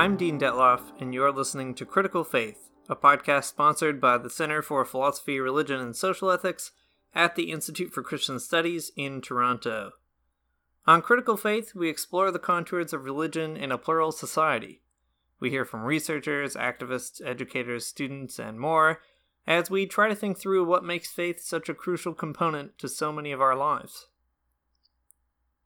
I'm Dean Detloff, and you're listening to Critical Faith, a podcast sponsored by the Center for Philosophy, Religion, and Social Ethics at the Institute for Christian Studies in Toronto. On Critical Faith, we explore the contours of religion in a plural society. We hear from researchers, activists, educators, students, and more as we try to think through what makes faith such a crucial component to so many of our lives.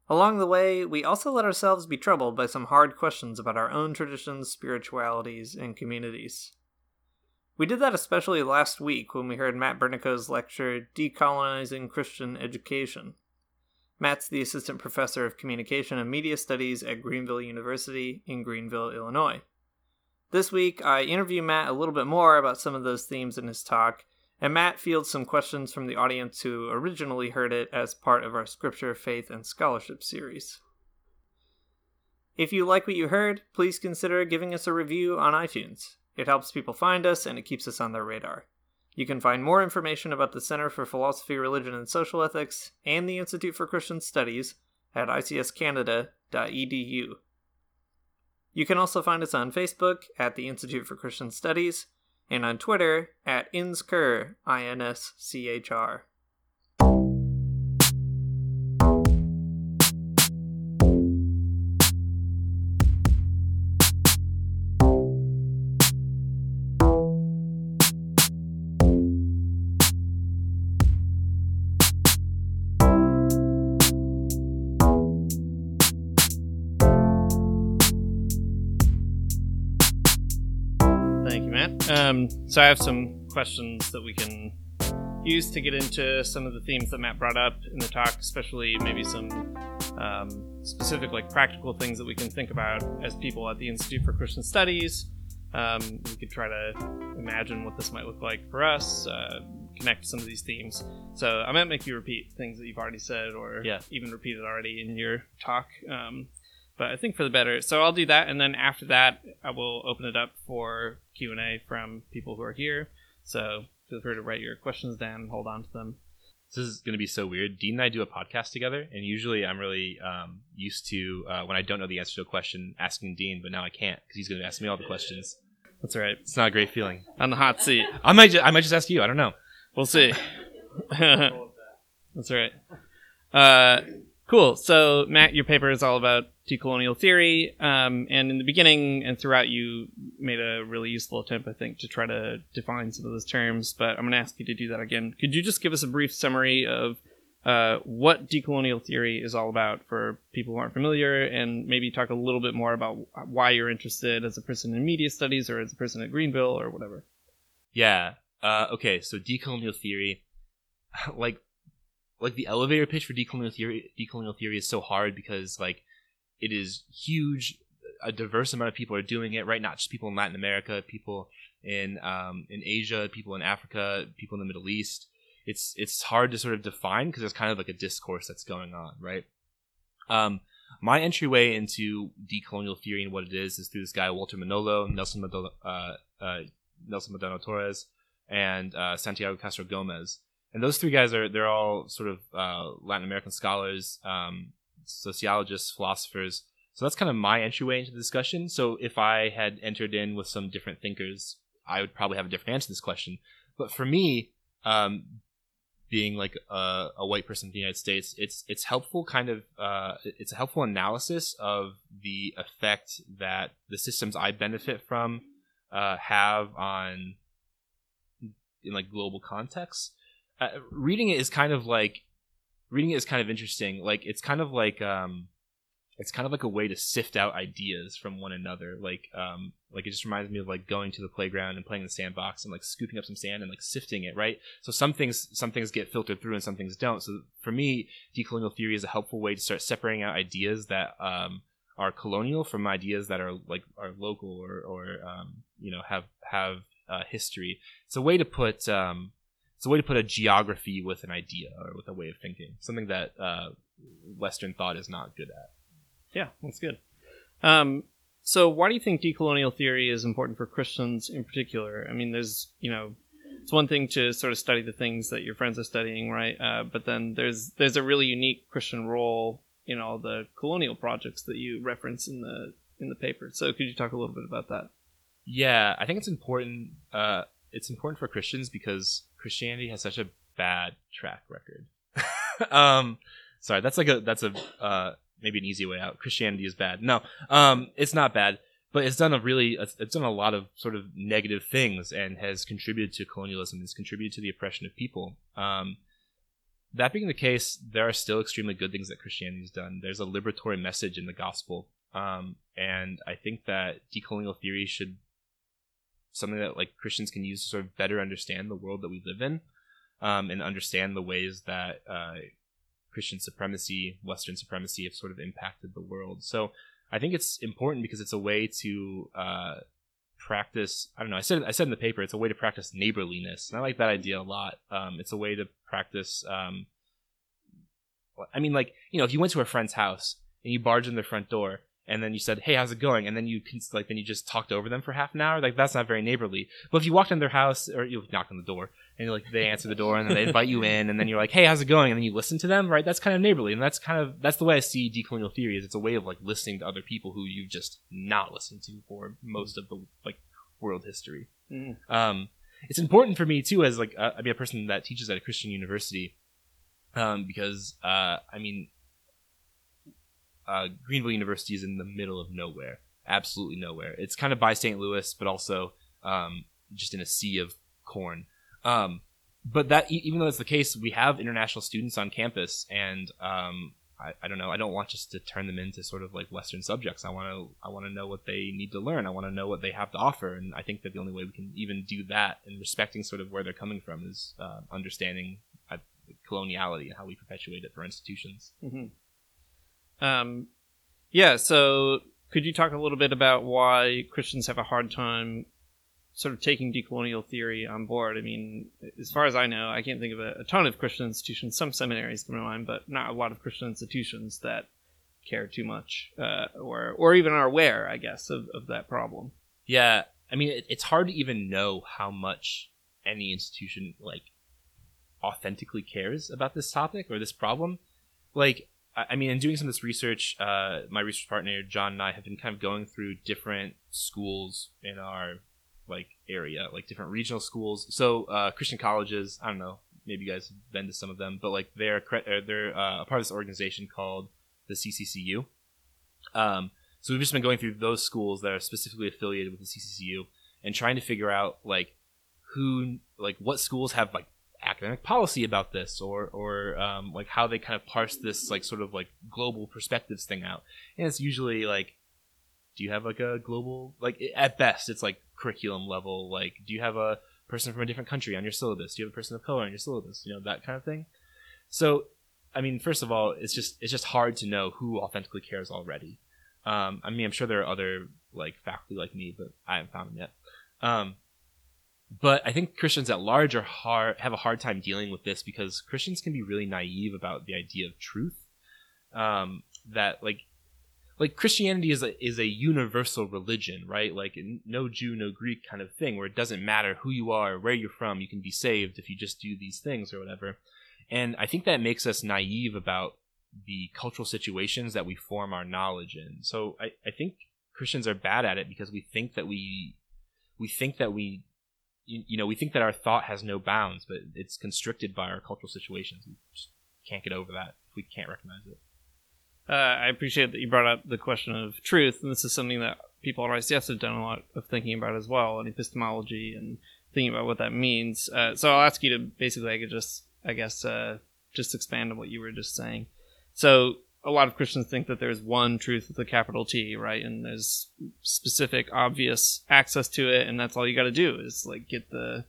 Along the way, we also let ourselves be troubled by some hard questions about our own traditions, spiritualities, and communities. We did that especially last week when we heard Matt Bernico's lecture, Decolonizing Christian Education. Matt's the assistant professor of communication and media studies at Greenville University in Greenville, Illinois. This week, I interview Matt a little bit more about some of those themes in his talk, and Matt fields some questions from the audience who originally heard it as part of our Scripture, Faith, and Scholarship series. If you like what you heard, please consider giving us a review on iTunes. It helps people find us and it keeps us on their radar. You can find more information about the Center for Philosophy, Religion, and Social Ethics and the Institute for Christian Studies at icscanada.edu. You can also find us on Facebook at the Institute for Christian Studies and on Twitter at INSCHR, I N S C H R. Um, so I have some questions that we can use to get into some of the themes that Matt brought up in the talk, especially maybe some um, specific, like practical things that we can think about as people at the Institute for Christian Studies. Um, we could try to imagine what this might look like for us, uh, connect some of these themes. So I might make you repeat things that you've already said, or Yeah. even repeated already in your talk. Um, but I think for the better. So I'll do that, and then after that, I will open it up for Q and A from people who are here. So feel free to write your questions down and hold on to them. This is going to be so weird. Dean and I do a podcast together, and usually I'm really um, used to uh, when I don't know the answer to a question asking Dean, but now I can't because he's going to ask me all the questions. That's right. It's not a great feeling. On the hot seat. I might ju- I might just ask you. I don't know. We'll see. That's right. Uh, cool. So, Matt, your paper is all about decolonial theory. Um, and in the beginning and throughout, you made a really useful attempt, I think, to try to define some of those terms. But I'm going to ask you to do that again. Could you just give us a brief summary of uh, what decolonial theory is all about for people who aren't familiar, and maybe talk a little bit more about why you're interested as a person in media studies or as a person at Greenville or whatever? Yeah. Uh, okay. So decolonial theory, like, like the elevator pitch for decolonial theory, decolonial theory is so hard because like it is huge. A diverse amount of people are doing it, right? Not just people in Latin America, people in um, in Asia, people in Africa, people in the Middle East. It's it's hard to sort of define because there's kind of like a discourse that's going on, right? Um, my entryway into decolonial theory and what it is is through this guy Walter Mignolo, Nelson Maldonado, uh, uh, Nelson Maldonado Torres, and uh, Santiago Castro Gomez. And those three guys are they're all sort of uh, Latin American scholars, um, sociologists, philosophers. So that's kind of my entryway into the discussion. So if I had entered in with some different thinkers, I would probably have a different answer to this question. But for me, um, being like a, a white person in the United States, it's it's helpful kind of uh, it's a helpful analysis of the effect that the systems I benefit from uh, have on in like global contexts. Uh, reading it is kind of like reading it is kind of interesting. Like it's kind of like um, it's kind of like a way to sift out ideas from one another. Like um, like it just reminds me of like going to the playground and playing in the sandbox and like scooping up some sand and like sifting it. Right. So some things some things get filtered through and some things don't. So for me, decolonial theory is a helpful way to start separating out ideas that um, are colonial from ideas that are like are local or or um, you know have have uh, history. It's a way to put um, it's a way to put a geography with an idea or with a way of thinking, something that uh, Western thought is not good at. Yeah, that's good. Um, so, why do you think decolonial theory is important for Christians in particular? I mean, there's, you know, it's one thing to sort of study the things that your friends are studying, right? Uh, but then there's there's a really unique Christian role in all the colonial projects that you reference in the in the paper. So could you talk a little bit about that? Yeah, I think it's important. Uh, it's important for Christians because Christianity has such a bad track record. um, sorry, that's like a that's a uh, maybe an easy way out. Christianity is bad. No, um, it's not bad, but it's done a really it's done a lot of sort of negative things and has contributed to colonialism. Has contributed to the oppression of people. Um, that being the case, there are still extremely good things that Christianity has done. There's a liberatory message in the gospel, um, and I think that decolonial theory should something that like Christians can use to sort of better understand the world that we live in, um, and understand the ways that uh, Christian supremacy, Western supremacy, have sort of impacted the world. So I think it's important because it's a way to uh, practice. I don't know. I said I said in the paper it's a way to practice neighborliness, and I like that idea a lot. Um, it's a way to practice. Um, I mean, like you know, if you went to a friend's house and you barged in their front door and then you said, "Hey, how's it going?" and then you can like then you just talked over them for half an hour. Like that's not very neighborly. But if you walked in their house or you knock on the door and like they answer the door and then they invite you in and then you're like, "Hey, how's it going?" and then you listen to them, right? That's kind of neighborly, and that's kind of that's the way I see decolonial theory. Is it's a way of like listening to other people who you've just not listened to for most of the like world history. Mm. Um, it's important for me too, as like uh, I mean a person that teaches at a Christian university, um, because uh, I mean uh, Greenville University is in the middle of nowhere, absolutely nowhere. It's kind of by St. Louis, but also um, just in a sea of corn. Um, but that even though that's the case, we have international students on campus, and um, I, I, don't know. I don't want just to turn them into sort of like Western subjects. I want to I want to know what they need to learn. I want to know what they have to offer, and I think that the only way we can even do that and respecting sort of where they're coming from is uh, understanding uh, coloniality and how we perpetuate it for institutions. Mm-hmm. Um, yeah. So, could you talk a little bit about why Christians have a hard time sort of taking decolonial theory on board? I mean, as far as I know, I can't think of a, a ton of Christian institutions. Some seminaries come to mind, but not a lot of Christian institutions that care too much, uh, or or even are aware, I guess, of, of that problem. Yeah, I mean, it, it's hard to even know how much any institution like authentically cares about this topic or this problem. Like, I mean, in doing some of this research, uh, my research partner John and I have been kind of going through different schools in our like area, like different regional schools. So uh, Christian colleges, I don't know, maybe you guys have been to some of them, but like they're they're uh, a part of this organization called the CCCU. Um, so we've just been going through those schools that are specifically affiliated with the CCCU and trying to figure out like who like what schools have like academic policy about this or or um, like how they kind of parse this like sort of like global perspectives thing out. And it's usually like do you have like a global like at best it's like curriculum level like do you have a person from a different country on your syllabus? Do you have a person of color on your syllabus? You know that kind of thing. So i mean first of all it's just it's just hard to know who authentically cares already. Um, i mean i'm sure there are other like faculty like me but i haven't found them yet. Um, but I think Christians at large are hard have a hard time dealing with this because Christians can be really naive about the idea of truth. Um, that like like Christianity is a is a universal religion, right? Like no Jew, no Greek kind of thing, where it doesn't matter who you are, where you're from, you can be saved if you just do these things or whatever. And I think that makes us naive about the cultural situations that we form our knowledge in. So I, I think Christians are bad at it because we think that we we think that we you, you know, we think that our thought has no bounds, but it's constricted by our cultural situations. We just can't get over that if we can't recognize it. Uh, I appreciate that you brought up the question of truth, and this is something that people at ICS have done a lot of thinking about as well, and epistemology and thinking about what that means. Uh, so I'll ask you to basically, I could just, I guess, uh, just expand on what you were just saying. So a lot of Christians think that there's one truth with a capital T, right? And there's specific, obvious access to it, and that's all you got to do is like get the,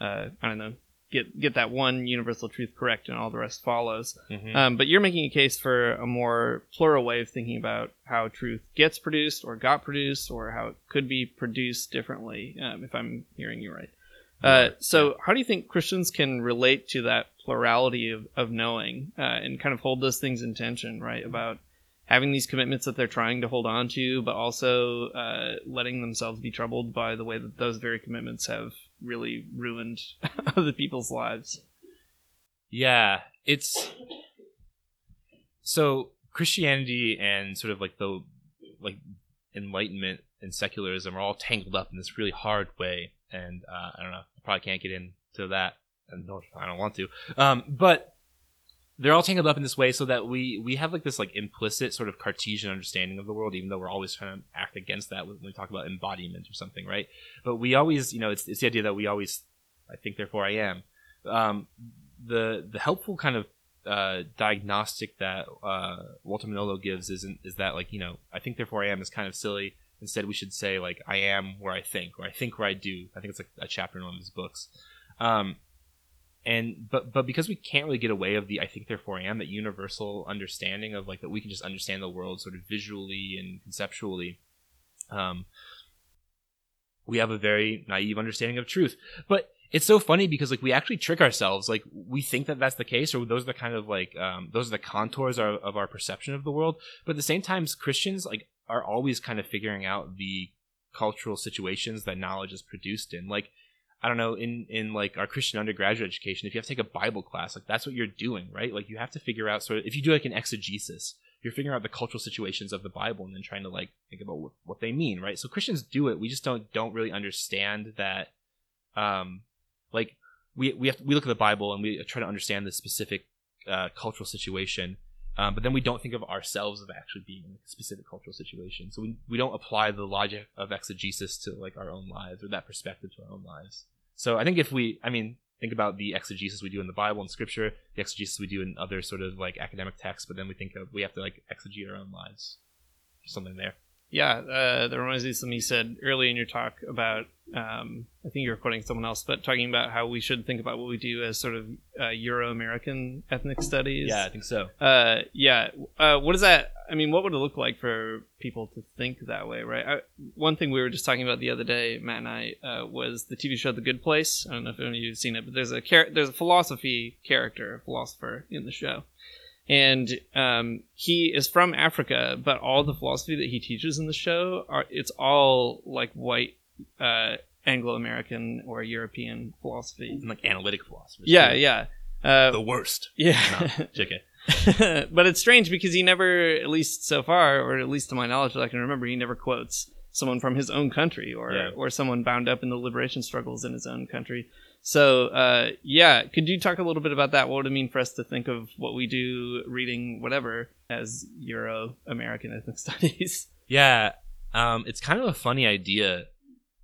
uh, I don't know, get get that one universal truth correct, and all the rest follows. Mm-hmm. Um, but you're making a case for a more plural way of thinking about how truth gets produced, or got produced, or how it could be produced differently. Um, if I'm hearing you right. Uh, so, how do you think Christians can relate to that plurality of, of knowing uh, and kind of hold those things in tension, right? About having these commitments that they're trying to hold on to, but also uh, letting themselves be troubled by the way that those very commitments have really ruined other people's lives. Yeah, it's so Christianity and sort of like the like enlightenment and secularism are all tangled up in this really hard way, and uh, I don't know, probably can't get into that, and no, I don't want to. Um, but they're all tangled up in this way so that we we have like this like implicit sort of Cartesian understanding of the world, even though we're always trying to act against that when we talk about embodiment or something, right? But we always, you know, it's it's the idea that we always, I think, therefore I am. Um, the the helpful kind of uh, diagnostic that uh, Walter Mignolo gives is is that like you know I think therefore I am is kind of silly. Instead, we should say like I am where I think, or I think where I do. I think it's like a chapter in one of his books. Um, and but but because we can't really get away of the I think therefore I am that universal understanding of like that we can just understand the world sort of visually and conceptually. Um, we have a very naive understanding of truth, but it's so funny because like we actually trick ourselves like we think that that's the case or those are the kind of like um, those are the contours of, of our perception of the world but at the same time christians like are always kind of figuring out the cultural situations that knowledge is produced in. Like i don't know in in like our christian undergraduate education if you have to take a bible class like that's what you're doing right? Like you have to figure out sort of if you do like an exegesis you're figuring out the cultural situations of the bible and then trying to like think about what, what they mean right? So christians do it we just don't don't really understand that um like we we have to, we look at the Bible and we try to understand the specific uh, cultural situation, um, but then we don't think of ourselves as actually being in a specific cultural situation. So we we don't apply the logic of exegesis to like our own lives or that perspective to our own lives. So I think if we, I mean, think about the exegesis we do in the Bible and Scripture, the exegesis we do in other sort of like academic texts, but then we think of we have to like exegete our own lives. Something there. Yeah, uh, that reminds me of something you said early in your talk about. Um, I think you were quoting someone else, but talking about how we should think about what we do as sort of uh, Euro-American ethnic studies. Yeah, I think so. Uh, yeah. Uh, what does that? I mean, what would it look like for people to think that way, right? I, one thing we were just talking about the other day, Matt and I, uh, was the TV show The Good Place. I don't know if any of you've seen it, but there's a char- there's a philosophy character, a philosopher in the show and um, he is from Africa, but all the philosophy that he teaches in the show are it's all like white uh, Anglo American or European philosophy, and like analytic philosophy. Yeah, too. yeah. Uh, the worst. Yeah. JK. but it's strange because he never, at least so far, or at least to my knowledge that I can remember, he never quotes someone from his own country or yeah. or someone bound up in the liberation struggles in his own country. So, uh, yeah, could you talk a little bit about that? What would it mean for us to think of what we do reading whatever as Euro American ethnic studies? Yeah, um, it's kind of a funny idea.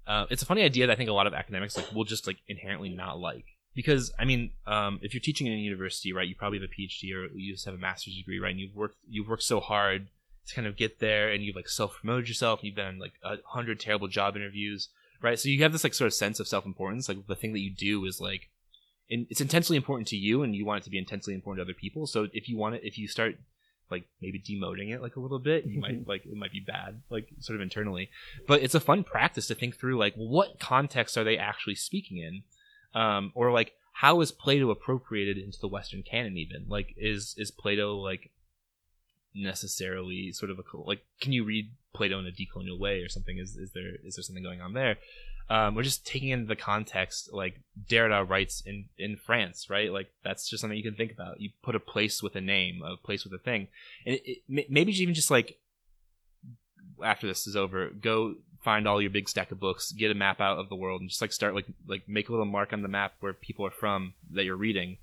Uh, it's a funny idea that I think a lot of academics like will just like inherently not like because I mean, um, if you're teaching in a university, right, you probably have a PhD or you just have a master's degree, right, and you've worked you've worked so hard to kind of get there, and you've like self promoted yourself, and you've done like a hundred terrible job interviews, right? So you have this like sort of sense of self importance. Like the thing that you do is like, in, it's intensely important to you, and you want it to be intensely important to other people. So if you want it, if you start like maybe demoting it like a little bit, you might like it might be bad, like sort of internally. But it's a fun practice to think through like what context are they actually speaking in, um, or like how is Plato appropriated into the Western canon? Even like is is Plato like necessarily sort of a like can you read Plato in a decolonial way or something? Is is there is there something going on there? Um, we're just taking into the context like Derrida writes in in France, right? Like that's just something you can think about. You put a place with a name, a place with a thing, and it, it, maybe even just like after this is over, go find all your big stack of books, get a map out of the world, and just like start like like make a little mark on the map where people are from that you're reading,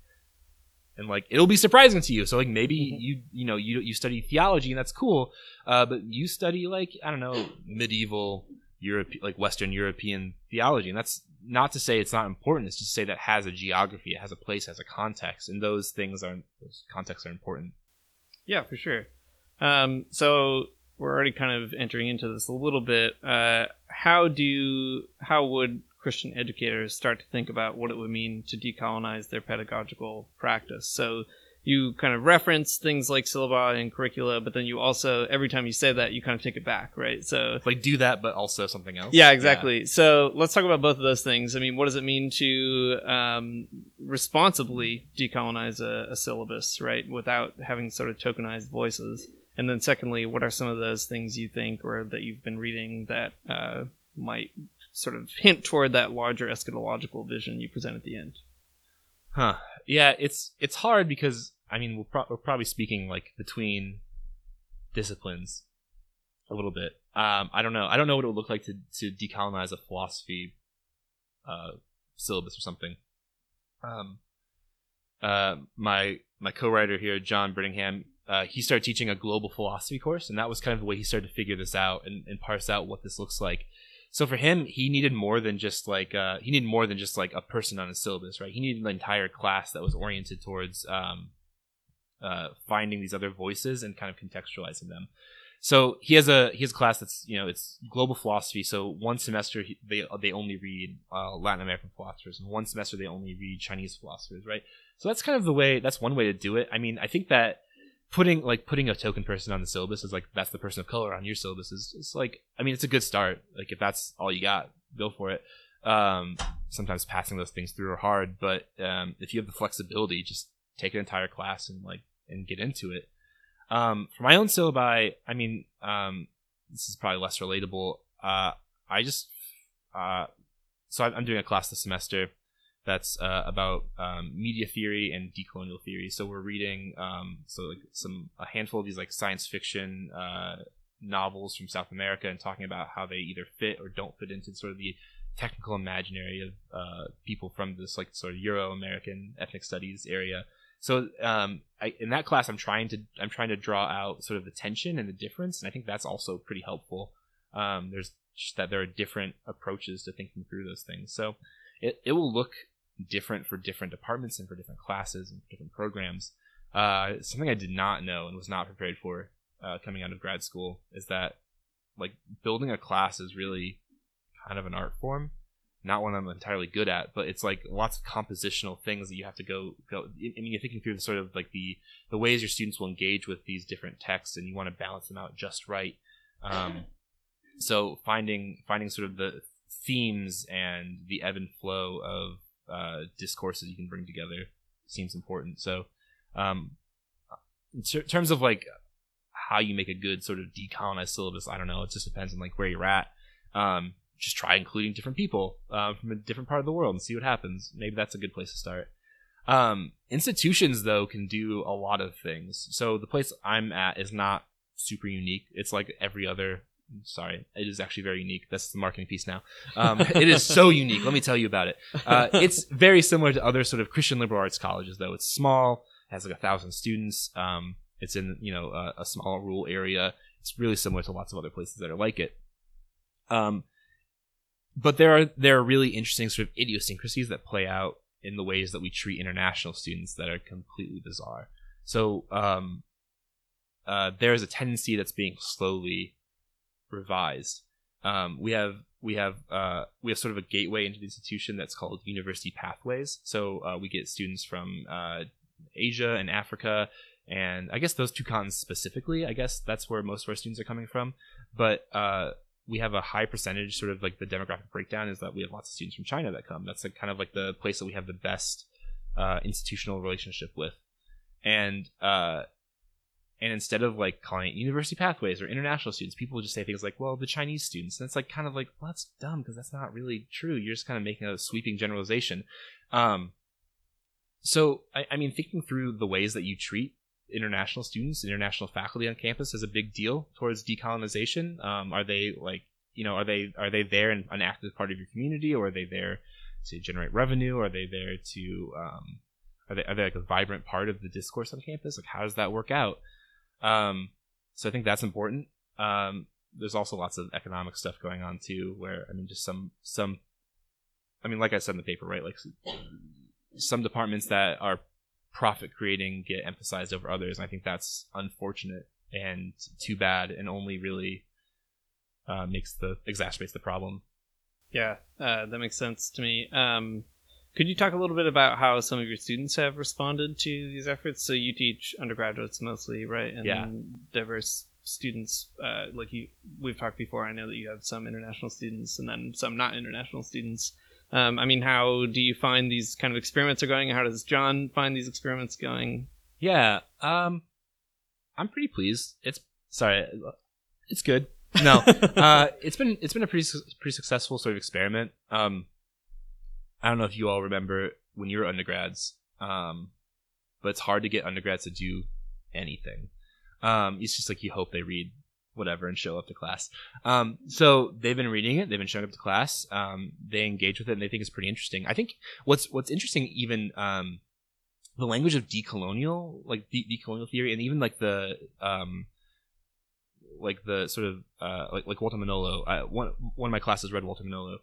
and like it'll be surprising to you. So like maybe mm-hmm. you you know you you study theology and that's cool, uh, but you study like I don't know medieval Europe like Western European theology, and that's not to say it's not important. It's just to say that has a geography, it has a place, has a context, and those things are those contexts are important. Yeah, for sure. Um, so we're already kind of entering into this a little bit. Uh, how do how would Christian educators start to think about what it would mean to decolonize their pedagogical practice. So you kind of reference things like syllabi and curricula, but then you also every time you say that you kind of take it back, right? So like do that, but also something else. Yeah, exactly. Yeah. So let's talk about both of those things. I mean, what does it mean to um, responsibly decolonize a, a syllabus, right, without having sort of tokenized voices? And then secondly, what are some of those things you think or that you've been reading that uh, might sort of hint toward that larger eschatological vision you present at the end. Huh. Yeah, it's it's hard because I mean we're, pro- we're probably speaking like between disciplines a little bit. um, I don't know. I don't know what it would look like to to decolonize a philosophy uh, syllabus or something. Um, uh, my my co-writer here, John Brittingham, uh, he started teaching a global philosophy course, and that was kind of the way he started to figure this out and, and parse out what this looks like. So for him, he needed more than just like uh, he needed more than just like a person on a syllabus, right? He needed an entire class that was oriented towards um, uh, finding these other voices and kind of contextualizing them. So he has a he has a class that's you know it's global philosophy. So one semester he, they they only read uh, Latin American philosophers, and one semester they only read Chinese philosophers, right? So that's kind of the way. That's one way to do it. I mean, I think that putting like putting a token person on the syllabus is like that's the person of color on your syllabus is it's like I mean it's a good start. Like if that's all you got, go for it. Um, sometimes passing those things through are hard, but um, if you have the flexibility, just take an entire class and like and get into it. Um, for my own syllabi, I mean, um, this is probably less relatable. Uh, I just, uh, so I'm doing a class this semester that's uh, about um, media theory and decolonial theory. So we're reading um, so like some a handful of these like science fiction uh, novels from South America and talking about how they either fit or don't fit into sort of the technical imaginary of uh, people from this like sort of Euro American ethnic studies area. So um, I, in that class, I'm trying to I'm trying to draw out sort of the tension and the difference, and I think that's also pretty helpful. Um, there's that there are different approaches to thinking through those things. So it, it will look different for different departments and for different classes and different programs. Uh, something I did not know and was not prepared for uh, coming out of grad school is that like building a class is really kind of an art form not one I'm entirely good at, but it's like lots of compositional things that you have to go go. I mean, you're thinking through the sort of like the the ways your students will engage with these different texts, and you want to balance them out just right. Um, so finding finding sort of the themes and the ebb and flow of uh, discourses you can bring together seems important. So, um, in ter- terms of like how you make a good sort of decolonized syllabus, I don't know. It just depends on like where you're at. Um, just try including different people uh, from a different part of the world and see what happens. Maybe that's a good place to start. Um, institutions though can do a lot of things. So the place I'm at is not super unique. It's like every other. Sorry, it is actually very unique. That's the marketing piece now. Um, it is so unique. Let me tell you about it. Uh, it's very similar to other sort of Christian liberal arts colleges, though. It's small, has like a thousand students. Um, it's in you know a, a, small rural area. It's really similar to lots of other places that are like it. Um, but there are there are really interesting sort of idiosyncrasies that play out in the ways that we treat international students that are completely bizarre. So um, uh, there is a tendency that's being slowly revised. Um, we have we have uh, we have sort of a gateway into the institution that's called University Pathways. So uh, we get students from uh, Asia and Africa, and I guess those two continents specifically. I guess that's where most of our students are coming from. But uh, we have a high percentage sort of like the demographic breakdown is that we have lots of students from China that come. That's like kind of like the place that we have the best uh, institutional relationship with, and uh, and instead of like calling it university pathways or international students, people just say things like, "Well, the Chinese students." And it's like kind of like, well, that's dumb because that's not really true. You're just kind of making a sweeping generalization. Um, so I, I mean, thinking through the ways that you treat international students, international faculty on campus is a big deal towards decolonization? Um, are they like you know are they are they there and an active part of your community, or are they there to generate revenue? Are they there to um, are they are they like a vibrant part of the discourse on campus? Like how does that work out? Um, so I think that's important. Um, there's also lots of economic stuff going on too, where I mean, just some some. I mean, like I said in the paper, right? Like some departments that are profit creating get emphasized over others. And I think that's unfortunate and too bad, and only really uh, makes the exacerbates the problem. Yeah, uh, that makes sense to me. Um, could you talk a little bit about how some of your students have responded to these efforts? So you teach undergraduates mostly, right? And yeah. diverse students, uh, like you, we've talked before. I know that you have some international students and then some not international students. Um, I mean, how do you find these kind of experiments are going? How does John find these experiments going? Yeah, um, I'm pretty pleased. It's sorry, it's good. No, uh, it's been it's been a pretty pretty successful sort of experiment. Um, I don't know if you all remember when you were undergrads, um, but it's hard to get undergrads to do anything. Um, it's just like you hope they read whatever and show up to class. Um, so they've been reading it. They've been showing up to class. Um, they engage with it and they think it's pretty interesting. I think what's what's interesting even um, the language of decolonial like de- decolonial theory and even like the um, like the sort of uh, like like Walter Mignolo. I, one one of my classes read Walter Mignolo,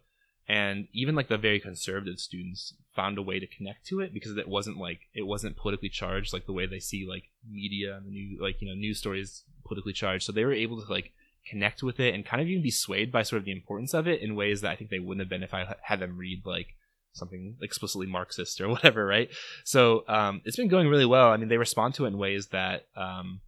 and even like the very conservative students found a way to connect to it because it wasn't like it wasn't politically charged like the way they see like media and the new like you know news stories politically charged. So they were able to like connect with it and kind of even be swayed by sort of the importance of it in ways that I think they wouldn't have been if I had them read like something explicitly Marxist or whatever, right? So um, it's been going really well. I mean, they respond to it in ways that um,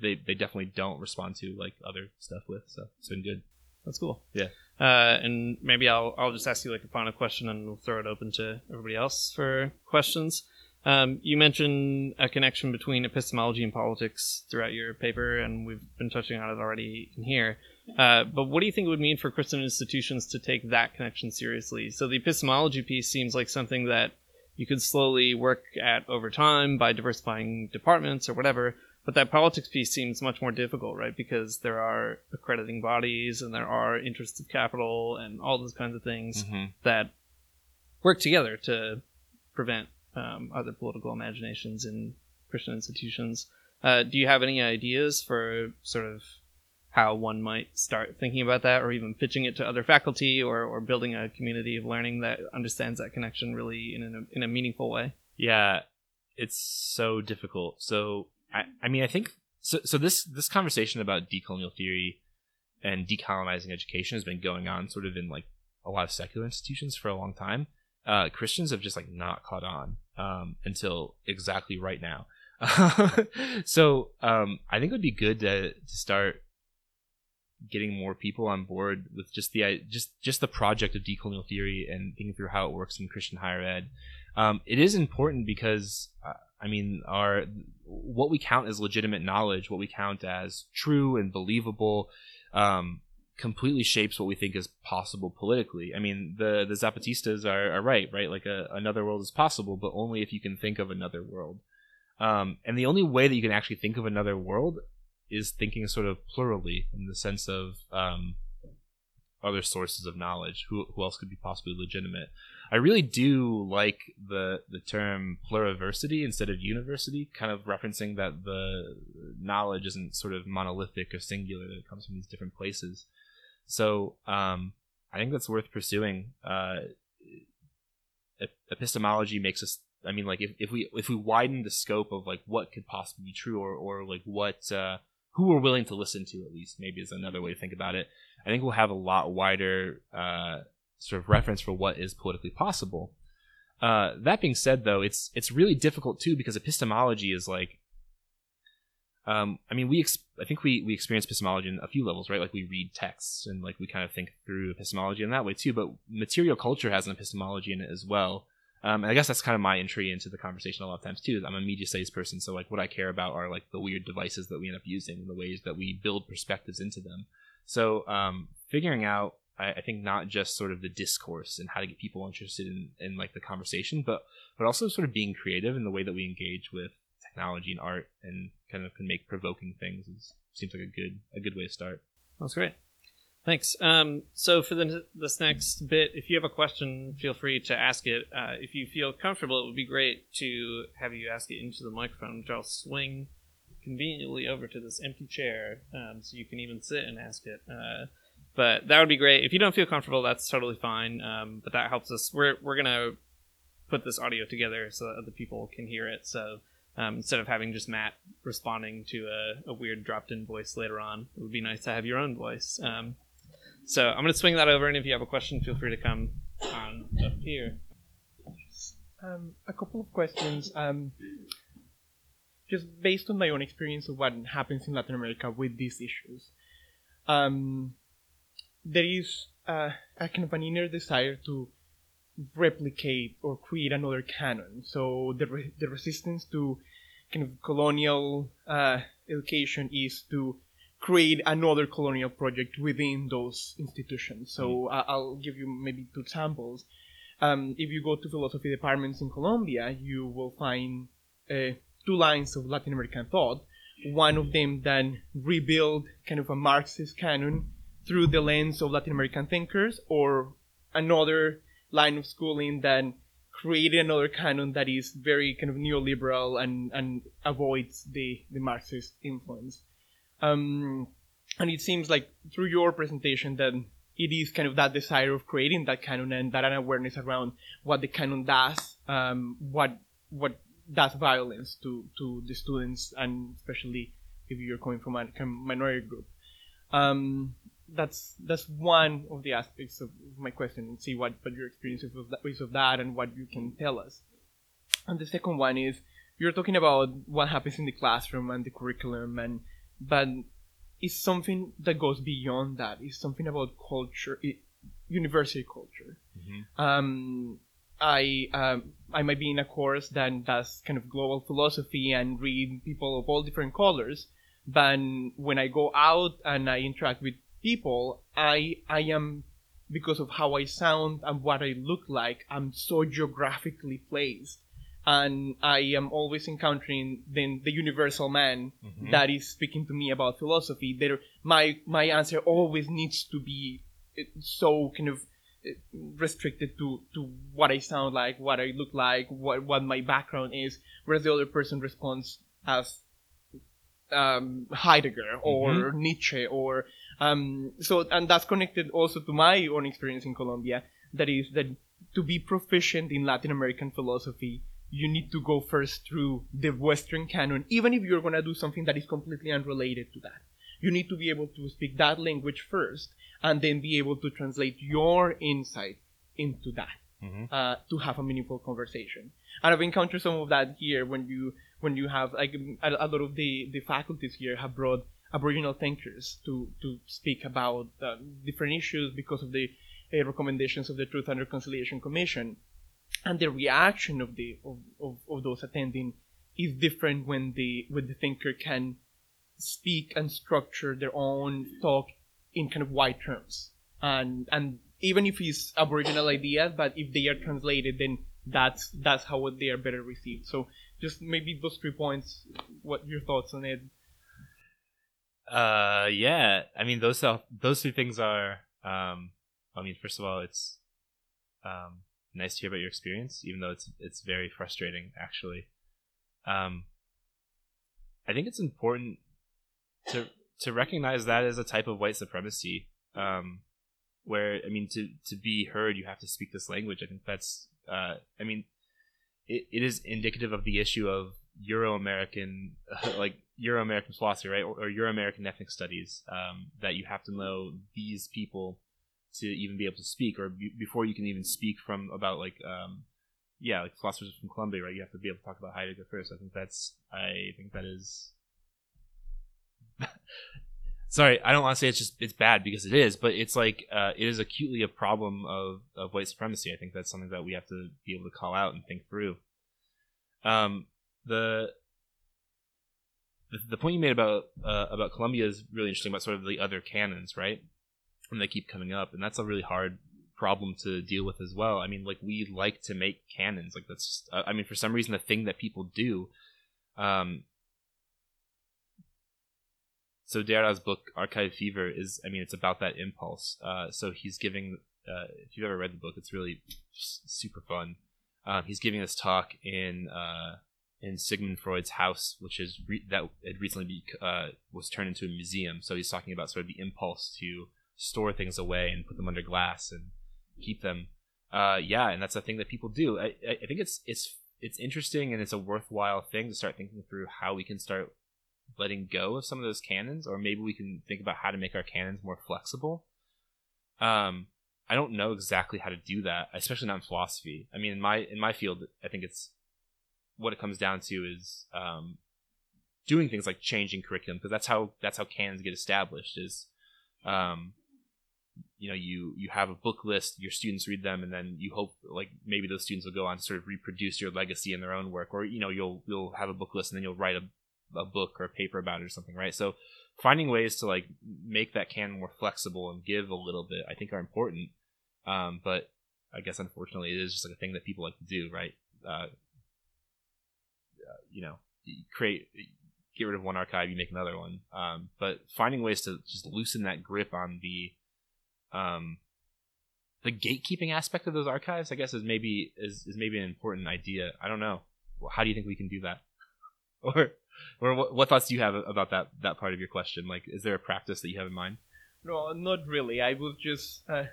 they they definitely don't respond to like other stuff with. So it's been good. That's cool. Yeah. Uh, and maybe I'll I'll just ask you like a final question, and we'll throw it open to everybody else for questions. Um, you mentioned a connection between epistemology and politics throughout your paper, and we've been touching on it already in here. Uh, but what do you think it would mean for Christian institutions to take that connection seriously? So the epistemology piece seems like something that you could slowly work at over time by diversifying departments or whatever. But that politics piece seems much more difficult, right? Because there are accrediting bodies and there are interests of capital and all those kinds of things Mm-hmm. that work together to prevent um, other political imaginations in Christian institutions. Uh, do you have any ideas for sort of how one might start thinking about that, or even pitching it to other faculty, or, or building a community of learning that understands that connection really in a, in a meaningful way? Yeah, it's so difficult. So I, I mean, I think so. So this this conversation about decolonial theory and decolonizing education has been going on sort of in like a lot of secular institutions for a long time. Uh, Christians have just like not caught on um, until exactly right now. so um, I think it would be good to, to start getting more people on board with just the just just the project of decolonial theory and thinking through how it works in Christian higher ed. Um, it is important because uh, I mean, our what we count as legitimate knowledge, what we count as true and believable, um, completely shapes what we think is possible politically. I mean, the the Zapatistas are, are right, right? Like a, another world is possible, but only if you can think of another world. Um, and the only way that you can actually think of another world is thinking sort of plurally in the sense of um, other sources of knowledge. Who, who else could be possibly legitimate? I really do like the the term pluriversity instead of university, kind of referencing that the knowledge isn't sort of monolithic or singular; that it comes from these different places. So um, I think that's worth pursuing. Uh, epistemology makes us. I mean, like if, if we if we widen the scope of like what could possibly be true, or or like what uh, who we're willing to listen to, at least maybe is another way to think about it. I think we'll have a lot wider. Uh, sort of reference for what is politically possible. Uh, that being said, though, it's it's really difficult too because epistemology is like, um, I mean, we ex- I think we we experience epistemology in a few levels, right? Like we read texts and like we kind of think through epistemology in that way too. But material culture has an epistemology in it as well. Um, and I guess that's kind of my entry into the conversation a lot of times too. I'm a media studies person, so like what I care about are like the weird devices that we end up using and the ways that we build perspectives into them. So um, figuring out I, I think not just sort of the discourse and how to get people interested in, in like the conversation, but but also sort of being creative in the way that we engage with technology and art and kind of can make provoking things is, seems like a good a good way to start. That's great. Thanks. Um, so for the, this next bit, if you have a question, feel free to ask it. Uh, if you feel comfortable, it would be great to have you ask it into the microphone, which I'll swing conveniently over to this empty chair, um, so you can even sit and ask it. Uh, but that would be great. If you don't feel comfortable, that's totally fine. Um, but that helps us. We're we're gonna put this audio together so that other people can hear it. So um, instead of having just Matt responding to a, a weird dropped-in voice later on, it would be nice to have your own voice. Um, so I'm gonna swing that over, and if you have a question, feel free to come on up here. Um, a couple of questions. Um, just based on my own experience of what happens in Latin America with these issues. Um, there is uh, a kind of an inner desire to replicate or create another canon. So the re- the resistance to kind of colonial uh, education is to create another colonial project within those institutions. So uh, I'll give you maybe two examples. Um, if you go to philosophy departments in Colombia, you will find uh, two lines of Latin American thought. one of them then rebuild kind of a Marxist canon through the lens of Latin American thinkers, or another line of schooling that created another canon that is very kind of neoliberal and, and avoids the, the Marxist influence. Um, and it seems like through your presentation that it is kind of that desire of creating that canon and that awareness around what the canon does, um, what what does violence to, to the students, and especially if you're coming from a minority group. Um, that's that's one of the aspects of my question and see what, what your experience is of, that, is of that and what you can tell us. And the second one is you're talking about what happens in the classroom and the curriculum and but it's something that goes beyond that. It's something about culture, it, university culture. Mm-hmm. Um, I um, I might be in a course that does kind of global philosophy and read people of all different colors, but when I go out and I interact with people, I I am because of how I sound and what I look like, I'm so geographically placed. And I am always encountering the, the universal man mm-hmm. that is speaking to me about philosophy. There, my my answer always needs to be eh, so kind of eh, restricted to, to what I sound like, what I look like, what, what my background is, whereas the other person responds as um, Heidegger or mm-hmm. Nietzsche or um, so and that's connected also to my own experience in Colombia. That is that to be proficient in Latin American philosophy, you need to go first through the Western canon, even if you're gonna do something that is completely unrelated to that. You need to be able to speak that language first, and then be able to translate your insight into that mm-hmm. uh, to have a meaningful conversation. And I've encountered some of that here when you when you have like a, a lot of the the faculties here have brought Aboriginal thinkers to to speak about uh, different issues because of the uh, recommendations of the Truth and Reconciliation Commission, and the reaction of the of, of, of those attending is different when the when the thinker can speak and structure their own talk in kind of wide terms. And and even if it's aboriginal ideas but if they are translated then that's that's how they are better received. So just maybe those three points what your thoughts on it uh yeah i mean those those two things are um i mean first of all it's um nice to hear about your experience even though it's it's very frustrating actually. Um i think it's important to to recognize that as a type of white supremacy um where i mean to to be heard you have to speak this language. I think that's uh i mean it, it is indicative of the issue of Euro American, like Euro American philosophy, right, or, or Euro American ethnic studies, um, that you have to know these people to even be able to speak, or b- before you can even speak from about like, um, yeah, like philosophers from Colombia, right? You have to be able to talk about Heidegger first. I think that's, I think that is. Sorry, I don't want to say it's just it's bad because it is, but it's like uh, it is acutely a problem of, of white supremacy. I think that's something that we have to be able to call out and think through. Um, the the, point you made about uh, about Colombia is really interesting about sort of the other canons, right? And they keep coming up, and that's a really hard problem to deal with as well. I mean, like we like to make canons, like that's. Just, uh, I mean, for some reason, the thing that people do. Um, so Derrida's book Archive Fever is, I mean, it's about that impulse. Uh, so he's giving, uh, if you've ever read the book, it's really super fun. Um, he's giving this talk in uh, in Sigmund Freud's house, which is re- that had recently be, uh, was turned into a museum. So he's talking about sort of the impulse to store things away and put them under glass and keep them. Uh, yeah, and that's a thing that people do. I, I think it's it's it's interesting and it's a worthwhile thing to start thinking through how we can start letting go of some of those canons, or maybe we can think about how to make our canons more flexible. Um, I don't know exactly how to do that, especially not in philosophy. I mean, in my in my field, I think it's what it comes down to is um, doing things like changing curriculum because that's how that's how cans get established. Is um, you know you you have a book list, your students read them, and then you hope like maybe those students will go on to sort of reproduce your legacy in their own work, or you know you'll you'll have a book list and then you'll write a, a book or a paper about it or something, right? So finding ways to like make that can more flexible and give a little bit, I think, are important. Um, but I guess unfortunately, it is just like a thing that people like to do, right? Uh, you know create get rid of one archive, you make another one. Um, but finding ways to just loosen that grip on the um, the gatekeeping aspect of those archives, I guess, is maybe is, is maybe an important idea. I don't know. How do you think we can do that? Or or what, what thoughts do you have about that that part of your question? Like, is there a practice that you have in mind? No, not really. I was just. Uh,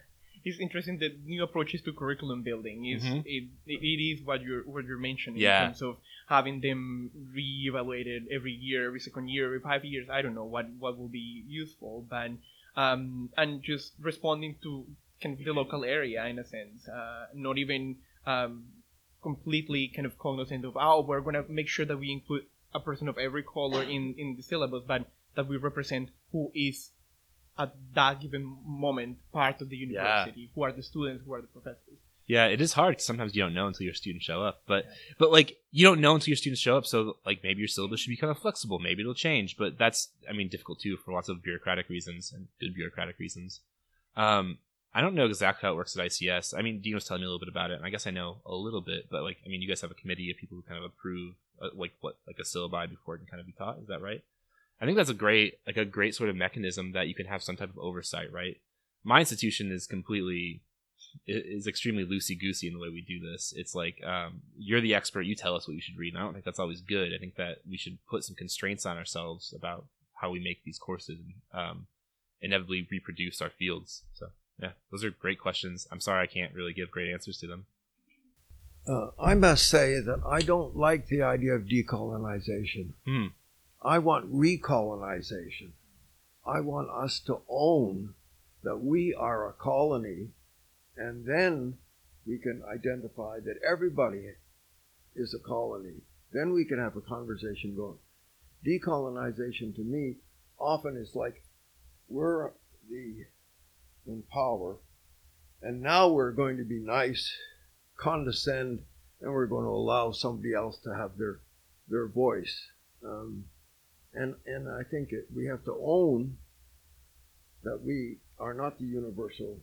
it's interesting that new approaches to curriculum building is Mhm. it, it is what you're what you're mentioning Yeah. in terms of having them reevaluated every year, every second year, every five years. I don't know what what will be useful, but um, and just responding to kind of the local area in a sense, uh, not even um, completely kind of cognizant of oh we're gonna make sure that we include a person of every color in in the syllabus, but that we represent who is at that given moment part of the university, who are the students, who are the professors. Yeah, it is hard 'cause sometimes you don't know until your students show up. But but like you don't know until your students show up. So like maybe your syllabus should be kind of flexible. Maybe it'll change. But that's I mean difficult too for lots of bureaucratic reasons and good bureaucratic reasons. Um, I don't know exactly how it works at ICS. I mean, Dean was telling me a little bit about it, and I guess I know a little bit. But like I mean, you guys have a committee of people who kind of approve uh, like what like a syllabi before it can kind of be taught. Is that right? I think that's a great like a great sort of mechanism that you can have some type of oversight, right? My institution is completely is extremely loosey goosey in the way we do this. It's like um, you're the expert, you tell us what we should read. And I don't think that's always good. I think that we should put some constraints on ourselves about how we make these courses and um, inevitably reproduce our fields. So yeah, those are great questions. I'm sorry I can't really give great answers to them. Uh, I must say that I don't like the idea of decolonization. Hmm. I want recolonization. I want us to own that we are a colony, and then we can identify that everybody is a colony. Then we can have a conversation going. Decolonization to me often is like we're the in power, and now we're going to be nice, condescend, and we're going to allow somebody else to have their their voice. Um, and and I think it, we have to own that we are not the universal,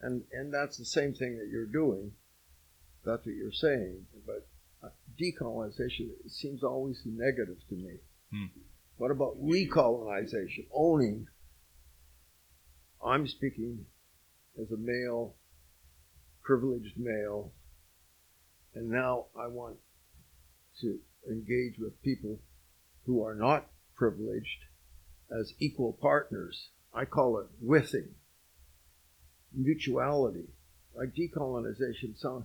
and and that's the same thing that you're doing. That's what you're saying, but uh, decolonization seems always negative to me. Hmm. What about recolonization? Owning. I'm speaking as a male, privileged male, and now I want to engage with people who are not privileged as equal partners. I call it withing, mutuality. Like decolonization, sound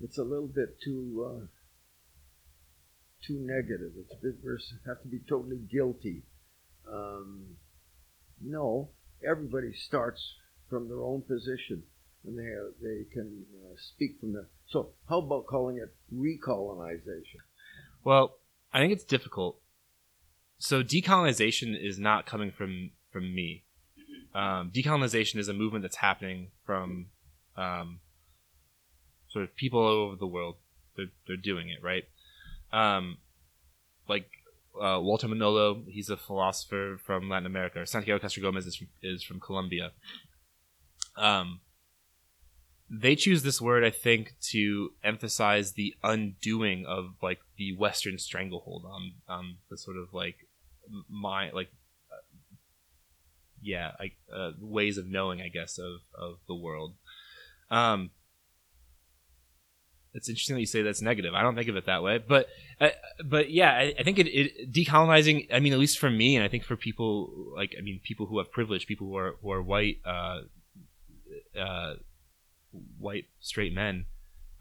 it's a little bit too uh, too negative. It's a bit we have to be totally guilty. Um, no, everybody starts from their own position, and they they can uh, speak from there. So, how about calling it recolonization? Well, I think it's difficult. So decolonization is not coming from from me. Um, decolonization is a movement that's happening from um, sort of people all over the world. They're they're doing it right. Um, like uh, Walter Mignolo, he's a philosopher from Latin America. Santiago Castro Gomez is from, is from Colombia. Um, they choose this word, I think, to emphasize the undoing of like the Western stranglehold on on the sort of like my like uh, yeah like uh, ways of knowing, I guess, of of the world. Um, it's interesting that you say that's negative. I don't think of it that way, but uh, but yeah, I, I think it, it decolonizing. I mean, at least for me, and I think for people like I mean, people who have privilege, people who are who are white. Uh, uh, white straight men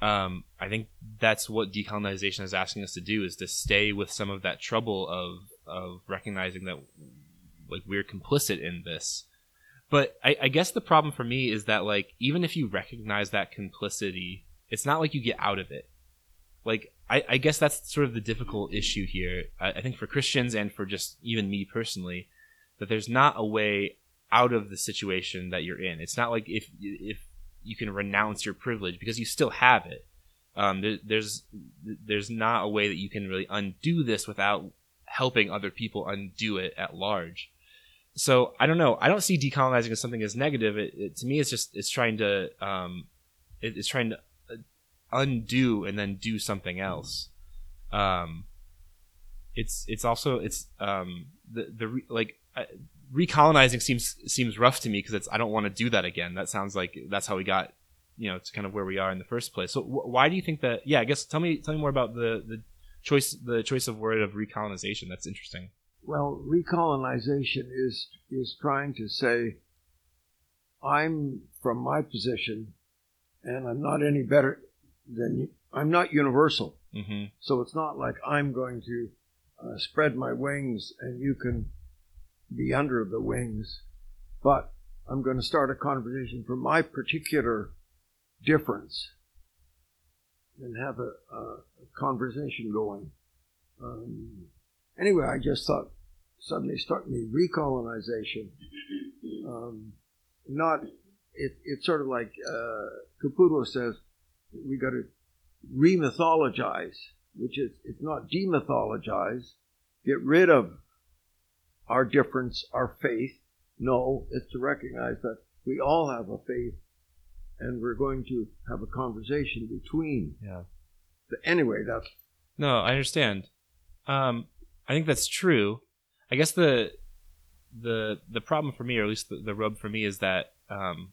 um, i think that's what decolonization is asking us to do is to stay with some of that trouble of of recognizing that like we're complicit in this but I, I guess the problem for me is that like even if you recognize that complicity it's not like you get out of it like I, I guess that's sort of the difficult issue here I, I think for christians and for just even me personally that there's not a way out of the situation that you're in. It's not like if if you can renounce your privilege because you still have it. Um, there, there's there's not a way that you can really undo this without helping other people undo it at large. So I don't know. I don't see decolonizing as something as negative. It, it, to me, it's just it's trying to um, it, it's trying to uh, undo and then do something else. Um, it's it's also it's um the the re, like uh, recolonizing seems seems rough to me because it's I don't want to do that again. That sounds like that's how we got you know to kind of where we are in the first place. So wh- why do you think that? Yeah, I guess tell me tell me more about the the choice the choice of word of recolonization. That's interesting. Well, recolonization is is trying to say, I'm from my position, and I'm not any better than you. I'm not universal, Mm-hmm. so it's not like I'm going to uh, spread my wings and you can be under the wings, but I'm going to start a conversation from my particular difference and have a, a conversation going. Um, anyway, I just thought suddenly struck me recolonization. Um, not it, it's sort of like uh, Caputo says we got to remythologize, which is it's not demythologize. Get rid of our difference, our faith. No, it's to recognize that we all have a faith, and we're going to have a conversation between. Yeah. But anyway, that's No, I understand. Um, I think that's true. I guess the the the problem for me, or at least the, the rub for me, is that um,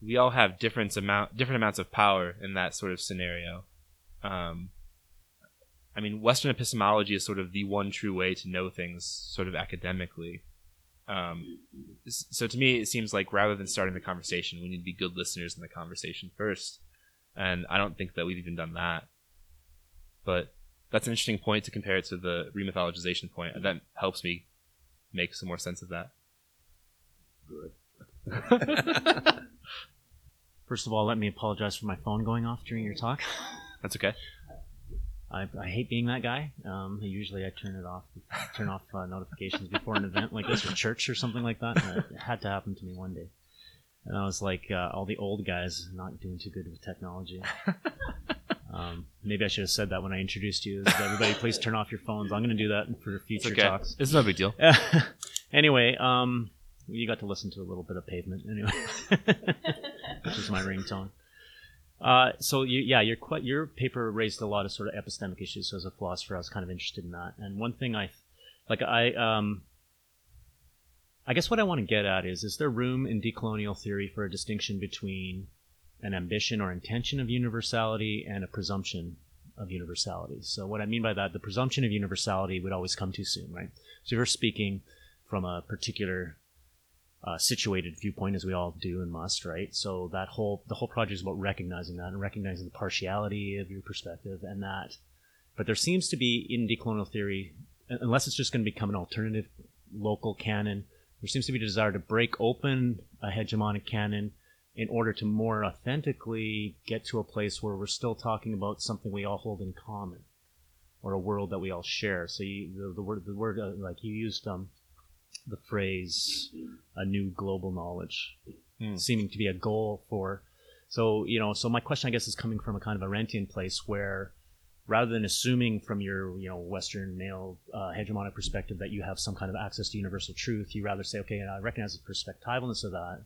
we all have different amount different amounts of power in that sort of scenario. Um, I mean, Western epistemology is sort of the one true way to know things, sort of academically. Um, so to me, it seems like rather than starting the conversation, we need to be good listeners in the conversation first. And I don't think that we've even done that. But that's an interesting point to compare it to the remythologization point. and That helps me make some more sense of that. Good. First of all, let me apologize for my phone going off during your talk. That's okay. I, I hate being that guy. Um, usually I turn it off, turn off uh, notifications before an event like this or church or something like that. And it had to happen to me one day. And I was like, uh, all the old guys not doing too good with technology. Um, maybe I should have said that when I introduced you. Everybody, please turn off your phones. I'm going to do that for future okay. talks. It's no big deal. anyway, um, you got to listen to a little bit of pavement anyway, which is my ringtone. Uh, so you, yeah, your your paper raised a lot of sort of epistemic issues. So as a philosopher, I was kind of interested in that. And one thing I, like, I um, I guess what I want to get at is: is there room in decolonial theory for a distinction between an ambition or intention of universality and a presumption of universality? So what I mean by that, the presumption of universality would always come too soon, right? So if you're speaking from a particular uh, situated viewpoint, as we all do and must, right? So that whole the whole project is about recognizing that and recognizing the partiality of your perspective and that. But there seems to be in decolonial theory, unless it's just going to become an alternative local canon, there seems to be a desire to break open a hegemonic canon in order to more authentically get to a place where we're still talking about something we all hold in common or a world that we all share. So you, the, the word, the word, uh, like you used, um, the phrase a new global knowledge Hmm. seeming to be a goal for so you know so my question i guess is coming from a kind of Arendtian place where rather than assuming from your you know western male uh, hegemonic perspective that you have some kind of access to universal truth you rather say okay and i recognize the perspectivalness of that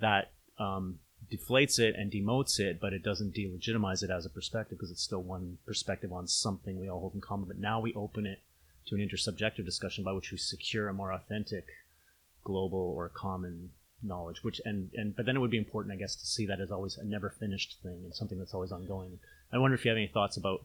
that um, deflates it and demotes it but it doesn't delegitimize it as a perspective because it's still one perspective on something we all hold in common but now we open it to an intersubjective discussion by which we secure a more authentic global or common knowledge which and and but then it would be important i guess to see that as always a never finished thing and something that's always ongoing. I wonder if you have any thoughts about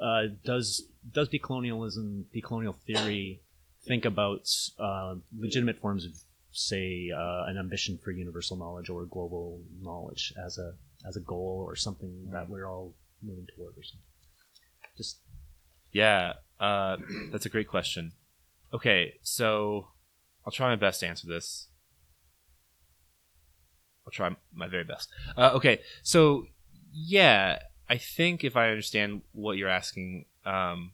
uh, does does decolonialism decolonial theory think about uh, legitimate forms of say uh, an ambition for universal knowledge or global knowledge as a as a goal or something that we're all moving toward or something? Just Yeah, uh, that's a great question. Okay, so I'll try my best to answer this. I'll try my very best. Uh, okay, so yeah, I think if I understand what you're asking, um,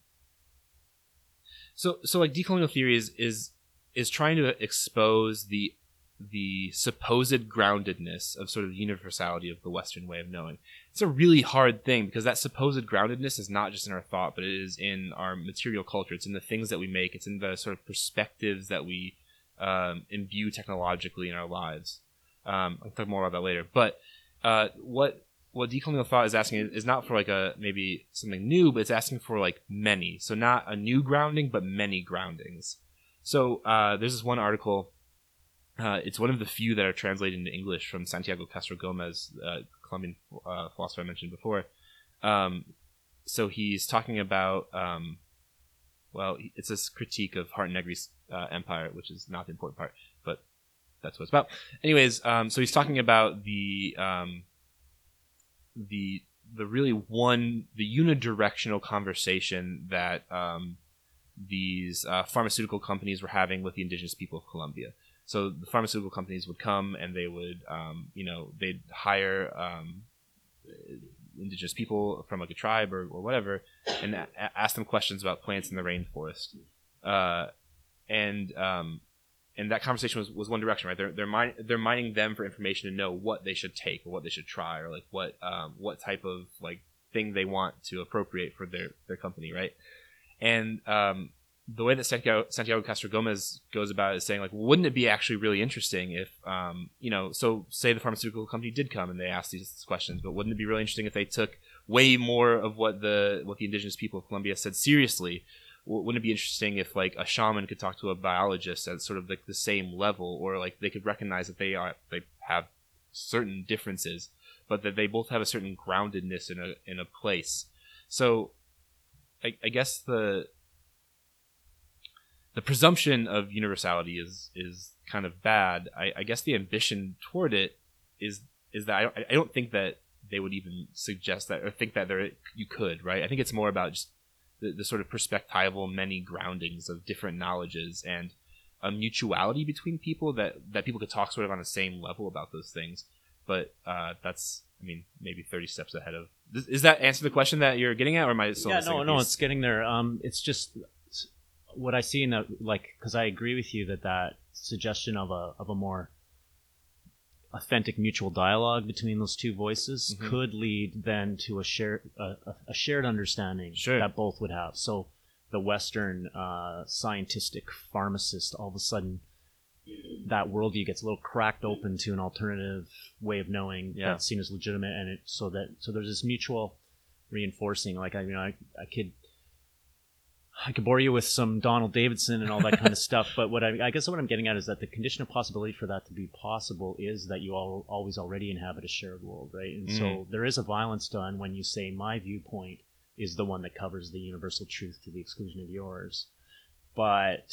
so so like decolonial theory is is is trying to expose the the supposed groundedness of sort of the universality of the Western way of knowing it's a really hard thing because that supposed groundedness is not just in our thought, but it is in our material culture. It's in the things that we make. It's in the sort of perspectives that we um, imbue technologically in our lives. Um, I'll talk more about that later. But uh, what what decolonial thought is asking is not for like a maybe something new, but it's asking for like many. So not a new grounding, but many groundings. So uh, there's this one article. Uh, it's one of the few that are translated into English from Santiago Castro Gomez, uh, Colombian uh, philosopher I mentioned before. Um, so he's talking about, um, well, it's this critique of Hardt Negri's uh, empire, which is not the important part, but that's what it's about. Anyways, um, so he's talking about the um, the the really one the unidirectional conversation that um, these uh, pharmaceutical companies were having with the indigenous people of Colombia. So the pharmaceutical companies would come and they would, um, you know, they'd hire um, indigenous people from like a tribe or, or whatever, and a- ask them questions about plants in the rainforest. Uh, and um, and that conversation was, was one direction, right? They're they're, min- they're mining them for information to know what they should take or what they should try or like what um, what type of like thing they want to appropriate for their their company, right? And um, the way that Santiago, Santiago Castro Gomez goes about it is saying like, wouldn't it be actually really interesting if, um, you know, so say the pharmaceutical company did come and they asked these questions, but wouldn't it be really interesting if they took way more of what the what the indigenous people of Colombia said seriously? Wouldn't it be interesting if like a shaman could talk to a biologist at sort of like the same level, or like they could recognize that they are they have certain differences, but that they both have a certain groundedness in a in a place. So, I, I guess the the presumption of universality is is kind of bad. I, I guess the ambition toward it is is that I don't, I don't think that they would even suggest that or think that there you could right. I think it's more about just the, the sort of perspectival many groundings of different knowledges and a mutuality between people that that people could talk sort of on the same level about those things. But uh, that's I mean maybe thirty steps ahead of. Is that answer the question that you're getting at, or am I still? yeah, no, no, it's getting there. Um, it's just what I see in that, like, because I agree with you that that suggestion of a of a more authentic mutual dialogue between those two voices Mhm. could lead then to a shared a, a- a shared understanding Sure. that both would have. So the Western uh, scientific pharmacist all of a sudden that worldview gets a little cracked open to an alternative way of knowing Yeah. that's seen as legitimate, and it so that so there's this mutual reinforcing. Like I you know I, I could I could bore you with some Donald Davidson and all that kind of stuff, but what I, I guess what I'm getting at is that the condition of possibility for that to be possible is that you all always already inhabit a shared world, right? And so mm. there is a violence done when you say my viewpoint is the one that covers the universal truth to the exclusion of yours. But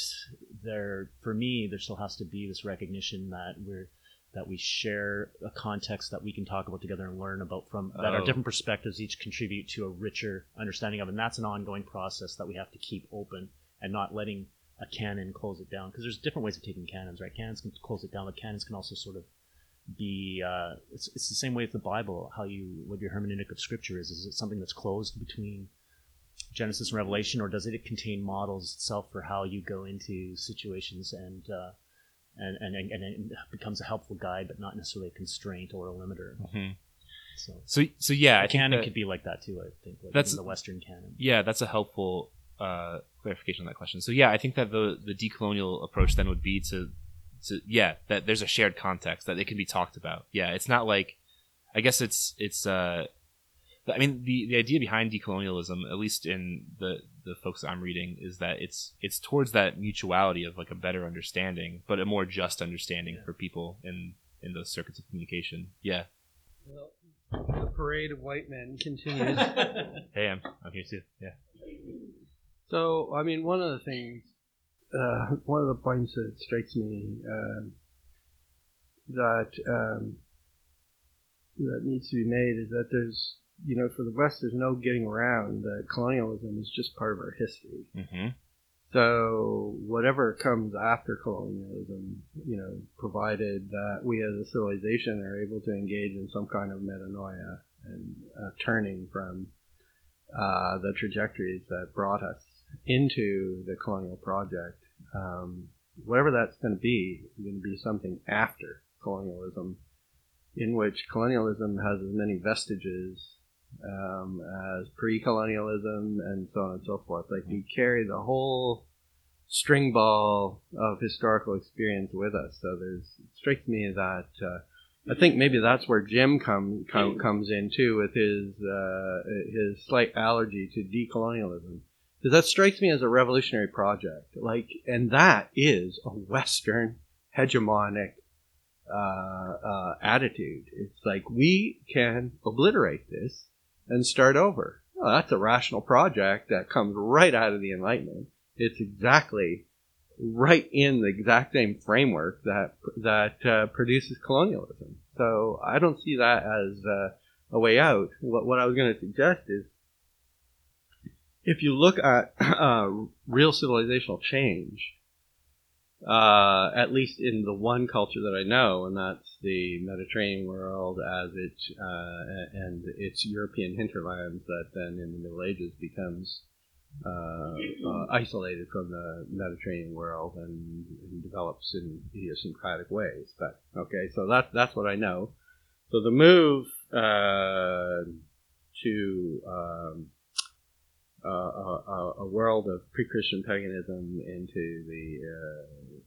there, for me, there still has to be this recognition that we're that we share a context that we can talk about together and learn about from that our Oh. different perspectives each contribute to a richer understanding of and that's an ongoing process that we have to keep open and not letting a canon close it down. Because there's different ways of taking canons right? Canons can close it down but canons can also sort of be uh, it's, it's the same way with the bible how you what your hermeneutic of scripture is. Is it something that's closed between genesis and revelation or does it contain models itself for how you go into situations? And uh, and, and, and it becomes a helpful guide, but not necessarily a constraint or a limiter. Mhm. So So so yeah, I a think canon that- could be like that too. I think like That's- the Western canon. yeah, that's a helpful uh, clarification on that question. So yeah, I think that the the decolonial approach then would be to to yeah that there's a shared context that it can be talked about. Yeah, it's not like I guess it's it's uh I mean the the idea behind decolonialism, at least in the the folks I'm reading, is that it's it's towards that mutuality of like a better understanding, but a more just understanding for people in in those circuits of communication. Yeah. Well, the parade of white men continues. Hey, I'm I'm here too. Yeah. so, I mean, one of the things, uh, one of the points that strikes me um, that um, that needs to be made is that there's, you know, for the West, there's no getting around that colonialism is just part of our history. Mm-hmm. So whatever comes after colonialism, you know, provided that we as a civilization are able to engage in some kind of metanoia and uh, turning from uh, the trajectories that brought us into the colonial project, um, whatever that's going to be, is going to be something after colonialism, in which colonialism has as many vestiges um, as pre-colonialism and so on and so forth. Like we carry the whole string ball of historical experience with us. So there's it strikes me that uh, I think maybe that's where Jim come, come comes in too with his uh, his slight allergy to decolonialism because that strikes me as a revolutionary project. Like, and that is a Western hegemonic uh, uh, attitude. It's like we can obliterate this and start over. Well, that's a rational project that comes right out of the Enlightenment. It's exactly right in the exact same framework that that uh, produces colonialism. So I don't see that as uh, a way out. What, what I was going to suggest is if you look at uh, real civilizational change, uh, at least in the one culture that I know, and that's the Mediterranean world as it uh, and its European hinterlands that then in the Middle Ages becomes uh, uh, isolated from the Mediterranean world and, and, develops in idiosyncratic ways. But okay, so that's that's what I know. So the move uh, to um, a, a, world of pre-Christian paganism into the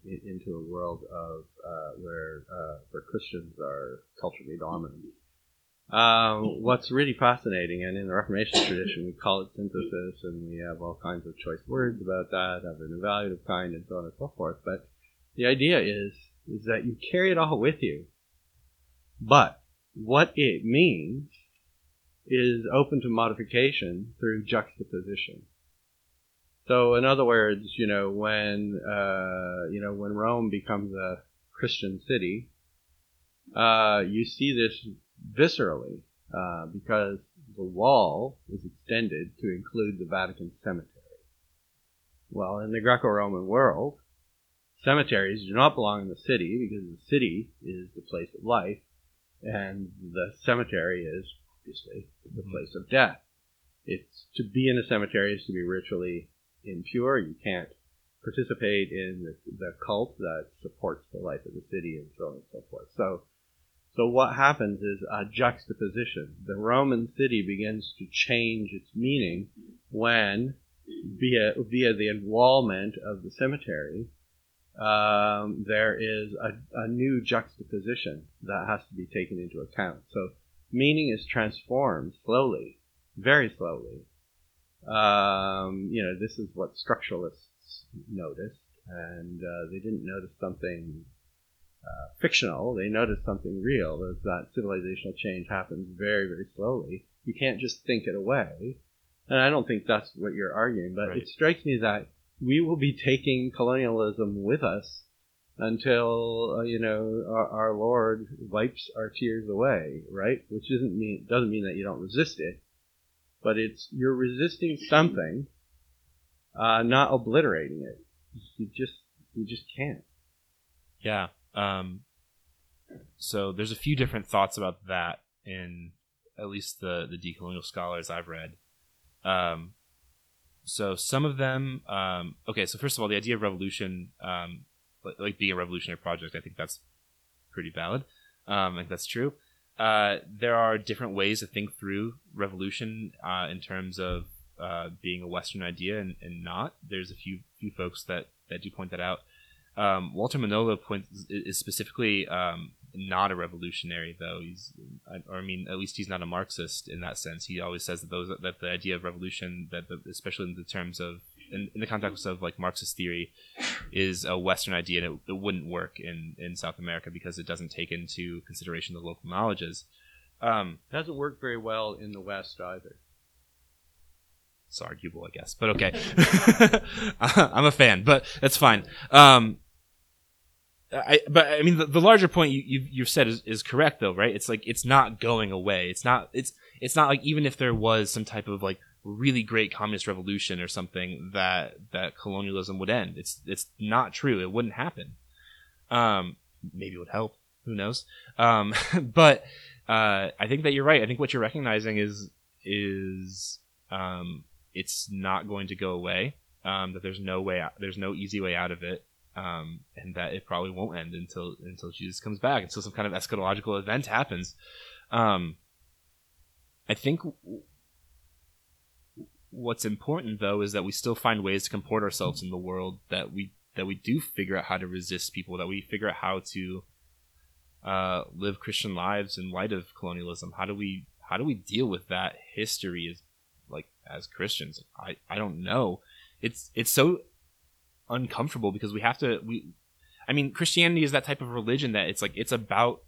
uh, into a world of uh, where uh, where Christians are culturally dominant. Um, what's really fascinating, and in the Reformation tradition, we call it synthesis, and we have all kinds of choice words about that, of an evaluative kind, and so on and so forth. But the idea is is that you carry it all with you. But what it means is open to modification through juxtaposition. So, in other words, you know, when uh, you know when Rome becomes a Christian city, uh, you see this viscerally uh, because the wall is extended to include the Vatican cemetery. Well, in the Greco-Roman world, cemeteries do not belong in the city because the city is the place of life, and the cemetery is obviously, the place of death. It's to be in a cemetery is to be ritually impure. You can't participate in the, the cult that supports the life of the city and so on and so forth. So, so what happens is a juxtaposition. The Roman city begins to change its meaning when, via via the involvement of the cemetery, um, there is a, a new juxtaposition that has to be taken into account. So meaning is transformed slowly, very slowly. Um, you know, this is what structuralists noticed, and uh, they didn't notice something uh, fictional. They noticed something real. Is that civilizational change happens very, very slowly. You can't just think it away. And I don't think that's what you're arguing, but right. it strikes me that we will be taking colonialism with us until uh, you know our, our, Lord wipes our tears away, right? Which doesn't mean doesn't mean that you don't resist it, but it's you're resisting something, uh, not obliterating it. You just you just can't. Yeah. Um, so there's a few different thoughts about that in at least the the decolonial scholars I've read. Um, so some of them, um, okay. So first of all, the idea of revolution um, like being a revolutionary project. I think that's pretty valid. Um, I think that's true. Uh, there are different ways to think through revolution uh, in terms of uh, being a Western idea and, and, not. There's a few few folks that, that do point that out. Um, Walter Mignolo points is specifically um, not a revolutionary, though. He's, or I mean, at least he's not a Marxist in that sense. He always says that those that the idea of revolution, that the, especially in the terms of in, in the context of like Marxist theory, is a Western idea, and it, it, wouldn't work in in South America because it doesn't take into consideration the local knowledges. Um, it doesn't work very well in the West either. It's arguable, I guess, but okay. I'm a fan, but that's fine. Um, I, but I mean, the, the larger point you, you you've said is, is correct, though, right? It's like it's not going away. It's not. It's it's not like even if there was some type of like really great communist revolution or something that that colonialism would end. It's it's not true. It wouldn't happen. Um, maybe it would help. Who knows? Um, but uh, I think that you're right. I think what you're recognizing is is um, it's not going to go away. Um, that there's no way out. There's no easy way out of it. Um, and that it probably won't end until until Jesus comes back, until some kind of eschatological event happens. Um, I think what's important though is that we still find ways to comport ourselves in the world that we that we do figure out how to resist people that we figure out how to uh, live Christian lives in light of colonialism? How do we how do we deal with that history as like as Christians? I I don't know. It's it's so uncomfortable because we have to we I mean Christianity is that type of religion that it's like it's about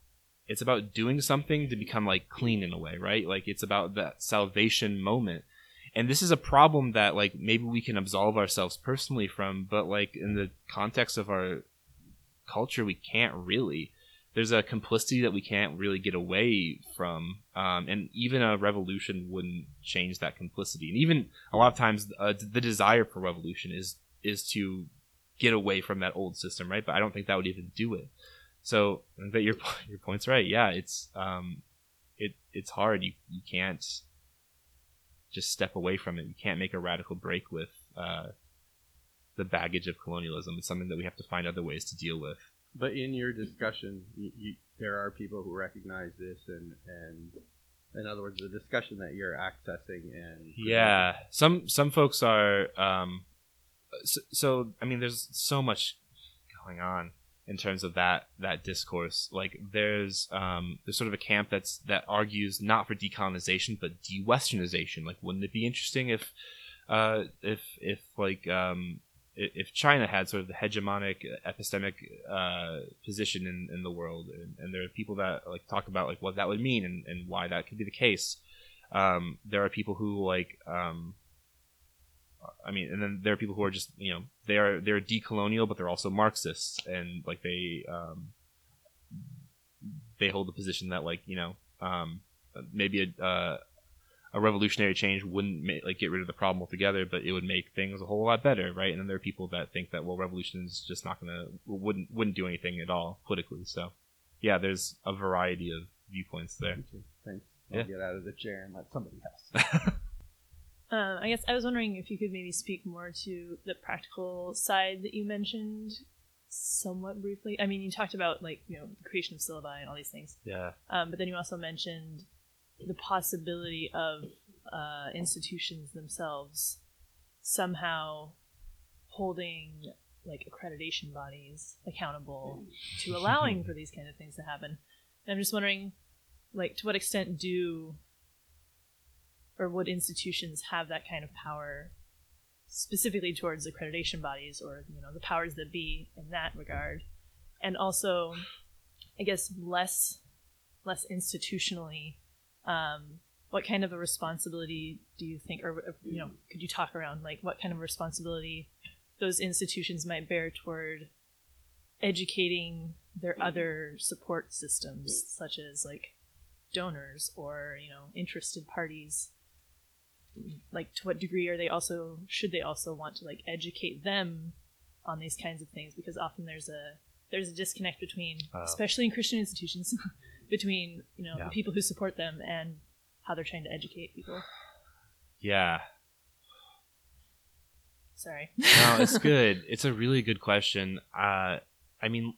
it's about doing something to become like clean in a way, right? Like it's about that salvation moment. And this is a problem that like maybe we can absolve ourselves personally from, but like in the context of our culture we can't really. There's a complicity that we can't really get away from um, and even a revolution wouldn't change that complicity. And even a lot of times uh, the desire for revolution is is to get away from that old system right? But i don't think that would even do it. So but your your point's right. Yeah it's um it it's hard. You you can't just step away from it. You can't make a radical break with uh the baggage of colonialism. It's something that we have to find other ways to deal with. But in your discussion, you, you, there are people who recognize this, and and in other words, the discussion that you're accessing and yeah. Some some folks are um so, so i mean there's so much going on in terms of that that discourse. Like there's um there's sort of a camp that's that argues not for decolonization but de-westernization. Like wouldn't it be interesting if uh if if like um if China had sort of the hegemonic epistemic uh, position in, in the world, and, and there are people that like talk about like what that would mean and, and why that could be the case. Um, there are people who like, um, I mean, and then there are people who are just you know they are they're decolonial, but they're also Marxists, and like they um, they hold the position that like you know um, maybe a uh, a revolutionary change wouldn't like get rid of the problem altogether, but it would make things a whole lot better, right? And then there are people that think that well, revolution is just not gonna wouldn't wouldn't do anything at all politically. So yeah, there's a variety of viewpoints there. Thanks. I'll Yeah. get out of the chair and let somebody else. Um, I guess I was wondering if you could maybe speak more to the practical side that you mentioned somewhat briefly. I mean, you talked about like you know the creation of syllabi and all these things, yeah. um, but then you also mentioned the possibility of uh, institutions themselves somehow holding like accreditation bodies accountable to allowing for these kind of things to happen. And I'm just wondering, like, to what extent do or would institutions have that kind of power specifically towards accreditation bodies or you know the powers that be in that regard? And also i guess less less institutionally um, what kind of a responsibility do you think or you know could you talk around like what kind of responsibility those institutions might bear toward educating their other support systems such as like donors or you know interested parties like to what degree are they also should they also want to like educate them on these kinds of things because often there's a there's a disconnect between Oh. especially in christian institutions between you know Yeah. the people who support them and how they're trying to educate people Yeah. sorry no, it's good. It's a really good question. Uh, I mean,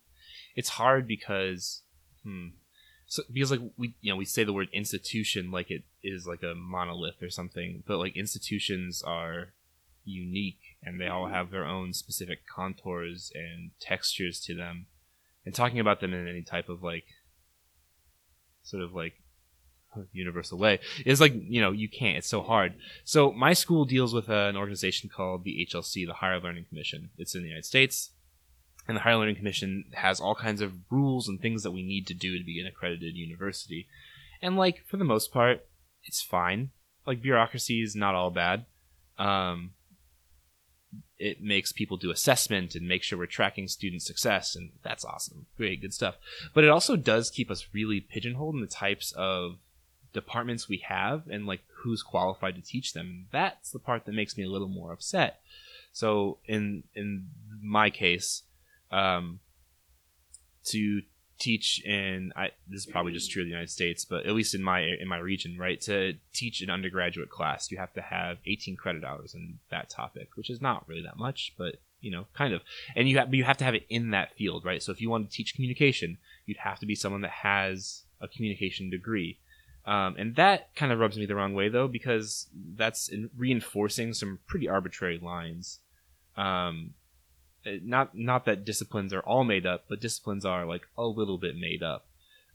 it's hard because, hmm, so because like we, you know, we say the word institution like it is like a monolith or something, but like institutions are unique and they all have their own specific contours and textures to them. And talking about them in any type of like, sort of like universal way is like you know you can't it's so hard so my school deals with uh, an organization called the HLC, the Higher Learning Commission. It's in the United States, and the Higher Learning Commission has all kinds of rules and things that we need to do to be an accredited university. And like for the most part, it's fine. Like bureaucracy is not all bad. Um, it makes people do assessment and make sure we're tracking student success, and that's awesome. Great, good stuff. But it also does keep us really pigeonholed in the types of departments we have and like who's qualified to teach them. That's the part that makes me a little more upset. So in in my case, um, to teach in I, this is probably just true of the United States, but at least in my in my region, right? To teach an undergraduate class, you have to have 18 credit hours in that topic, which is not really that much, but you know, kind of. And you have you have to have it in that field, right? So if you want to teach communication, you'd have to be someone that has a communication degree. Um, and that kind of rubs me the wrong way, though, because that's in reinforcing some pretty arbitrary lines. Um, not not that disciplines are all made up, but disciplines are like a little bit made up.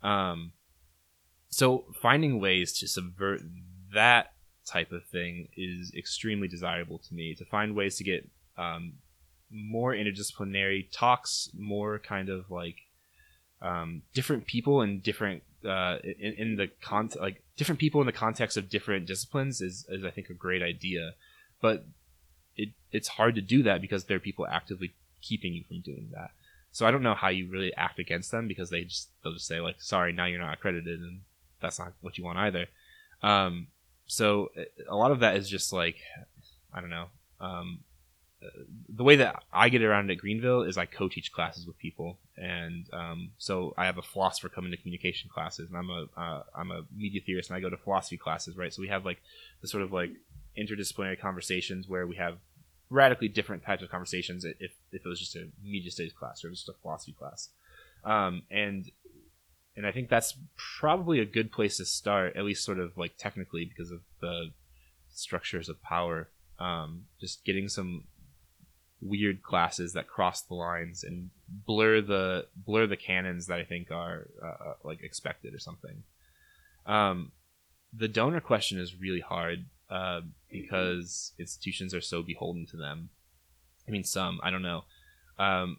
Um, so finding ways to subvert that type of thing is extremely desirable to me. To find ways to get um, more interdisciplinary talks, more kind of like um, different people and different uh, in, in the con like different people in the context of different disciplines is, is I think a great idea, but it it's hard to do that because there are people actively keeping you from doing that. So I don't know how you really act against them because they just they'll just say like, sorry, now you're not accredited, and that's not what you want either. Um, so a lot of that is just like, I don't know. Um, the way that I get around at Greenville is I co-teach classes with people, and um, so I have a philosopher come into communication classes, and I'm a am uh, a media theorist, and I go to philosophy classes, right? So we have like the sort of like interdisciplinary conversations where we have radically different types of conversations if, if it was just a media studies class or just a philosophy class. Um, and and I think that's probably a good place to start, at least sort of like technically because of the structures of power. Um, just getting some weird classes that cross the lines and blur the blur the canons that I think are uh, uh like expected or something. Um, the donor question is really hard uh, because institutions are so beholden to them. I mean, some I don't know. Um,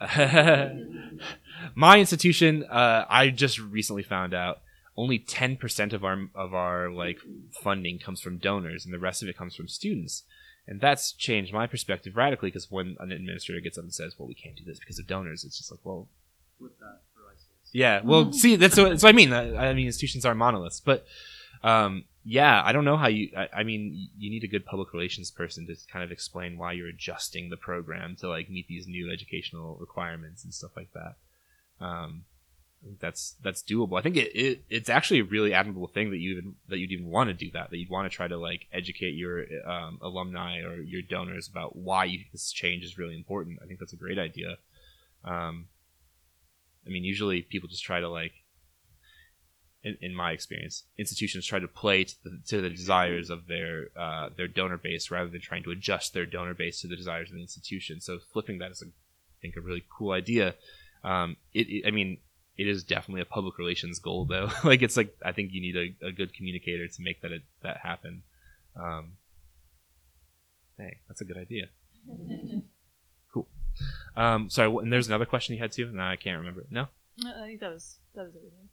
my institution, uh, I just recently found out only 10% of our of our like funding comes from donors and the rest of it comes from students. And that's changed my perspective radically because when an administrator gets up and says well we can't do this because of donors it's just like well yeah well see that's what, that's what i mean. I, I mean institutions are monoliths. But um, yeah, I don't know how you. I, I, mean, you need a good public relations person to kind of explain why you're adjusting the program to like meet these new educational requirements and stuff like that. Um, that's that's doable. I think it, it it's actually a really admirable thing that you even that you'd even want to do that. That you'd want to try to like educate your um, alumni or your donors about why you, this change is really important. I think that's a great idea. Um, I mean, usually people just try to like in, in my experience, institutions try to play to the, to the desires of their uh, their donor base rather than trying to adjust their donor base to the desires of the institution. So flipping that is, a, I think, a really cool idea. Um, it, it, I mean, it is definitely a public relations goal, though. like it's like I think you need a, a good communicator to make that that happen. Um, hey, that's a good idea. cool. Um, sorry, and there's another question you had too. No, I can't remember. No. I think that was that was everything.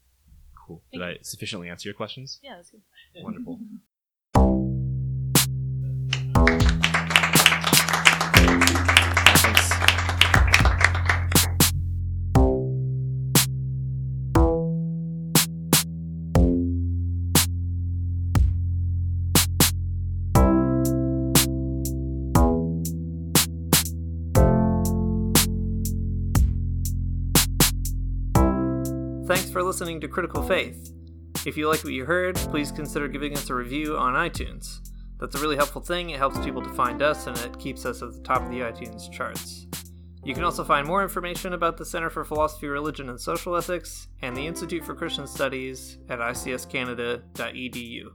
Cool. Did I sufficiently answer your questions? Yeah, that's good. Wonderful. listening to Critical Faith. If you like what you heard, please consider giving us a review on iTunes. That's a really helpful thing. It helps people to find us and it keeps us at the top of the iTunes charts. You can also find more information about the Center for Philosophy, Religion, and Social Ethics and the Institute for Christian Studies at icscanada.edu.